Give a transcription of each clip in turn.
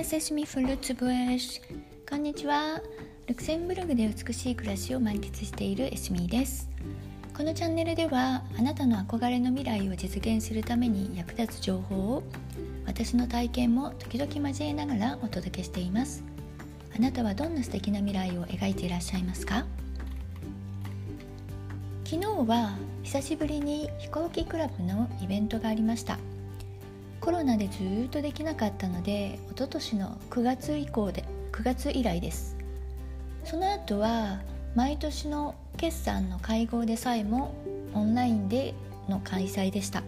エセシミフルツブエシこんにちはルクセンブルグで美しい暮らしを満喫しているエスミーです。このチャンネルではあなたの憧れの未来を実現するために役立つ情報を私の体験も時々交えながらお届けしています。あなたはどんな素敵な未来を描いていらっしゃいますか？昨日は久しぶりに飛行機クラブのイベントがありました。コロナでずっとできなかったので一昨年の9月以降で9月以来です。その後は毎年の決算の会合でさえもオンラインでの開催でした。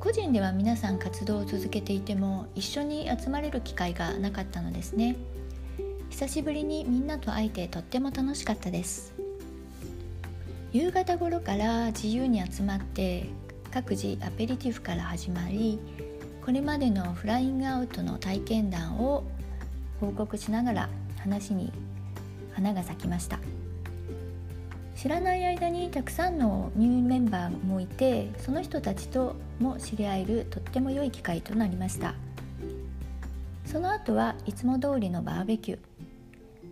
個人では皆さん活動を続けていても一緒に集まれる機会がなかったのですね。久しぶりにみんなと会えてとっても楽しかったです。夕方頃から自由に集まって各自アペリティフから始まりこれまでのフライングアウトの体験談を報告しながら話に花が咲きました。知らない間にたくさんのニューメンバーもいてその人たちとも知り合えるとっても良い機会となりました。その後はいつも通りのバーベキュー。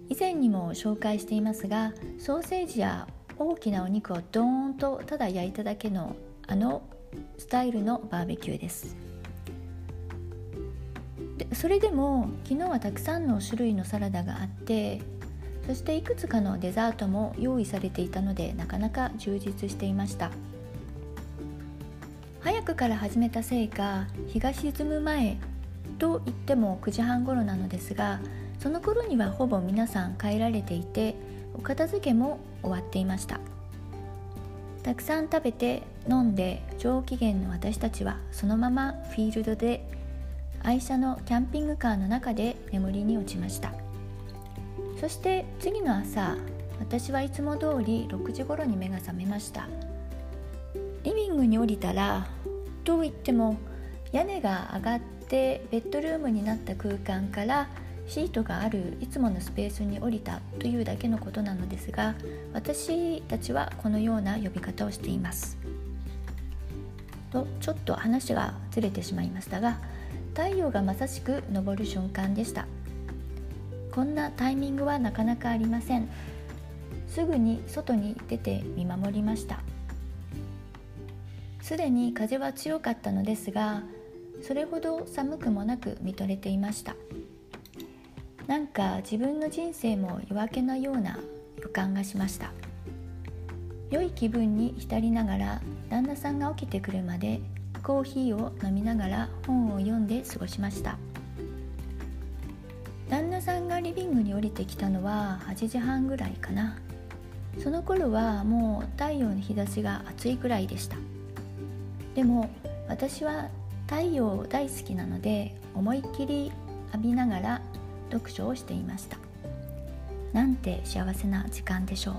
以前にも紹介していますがソーセージや大きなお肉をドーンとただ焼いただけのあのスタイルのバーベキューです。でそれでも昨日はたくさんの種類のサラダがあってそしていくつかのデザートも用意されていたのでなかなか充実していました。早くから始めたせいか日が沈む前と言っても9時半頃なのですがその頃にはほぼ皆さん帰られていてお片付けも終わっていました。たくさん食べて飲んで上機嫌の私たちはそのままフィールドで愛車のキャンピングカーの中で眠りに落ちました。そして次の朝私はいつも通り6時頃に目が覚めました。リビングに降りたらと言っても屋根が上がってベッドルームになった空間からシートがあるいつものスペースに降りたというだけのことなのですが私たちはこのような呼び方をしています。とちょっと話がずれてしまいましたが太陽がまさしく昇る瞬間でした。こんなタイミングはなかなかありません。すぐに外に出て見守りました。すでに風は強かったのですがそれほど寒くもなく見とれていました。なんか自分の人生も夜明けのような予感がしました。良い気分に浸りながら旦那さんが起きてくるまでコーヒーを飲みながら本を読んで過ごしました。旦那さんがリビングに降りてきたのは8時半ぐらいかな。その頃はもう太陽の日差しが暑いくらいでした。でも私は太陽大好きなので思いっきり浴びながら読書をしていました。なんて幸せな時間でしょう。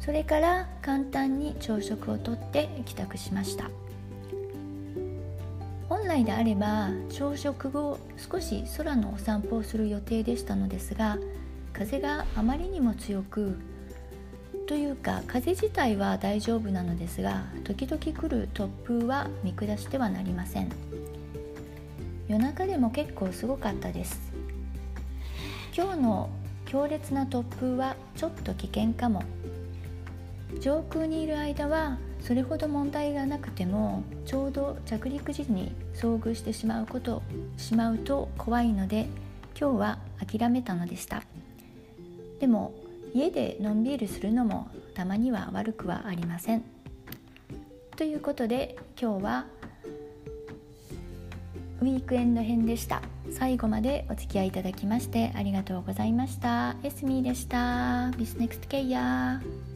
それから簡単に朝食をとって帰宅しました。本来であれば朝食後少し空のお散歩をする予定でしたのですが風があまりにも強くというか風自体は大丈夫なのですが時々来る突風は見下してはなりません。夜中でも結構すごかったです。今日の強烈な突風はちょっと危険かも。上空にいる間はそれほど問題がなくてもちょうど着陸時に遭遇してしまうことしまうと怖いので今日は諦めたのでした。でも家でのんびりするのもたまには悪くはありません。ということで今日はウィークエンド編でした。最後までお付き合いいただきましてありがとうございました。エスミーでした。ビスネクストケイヤー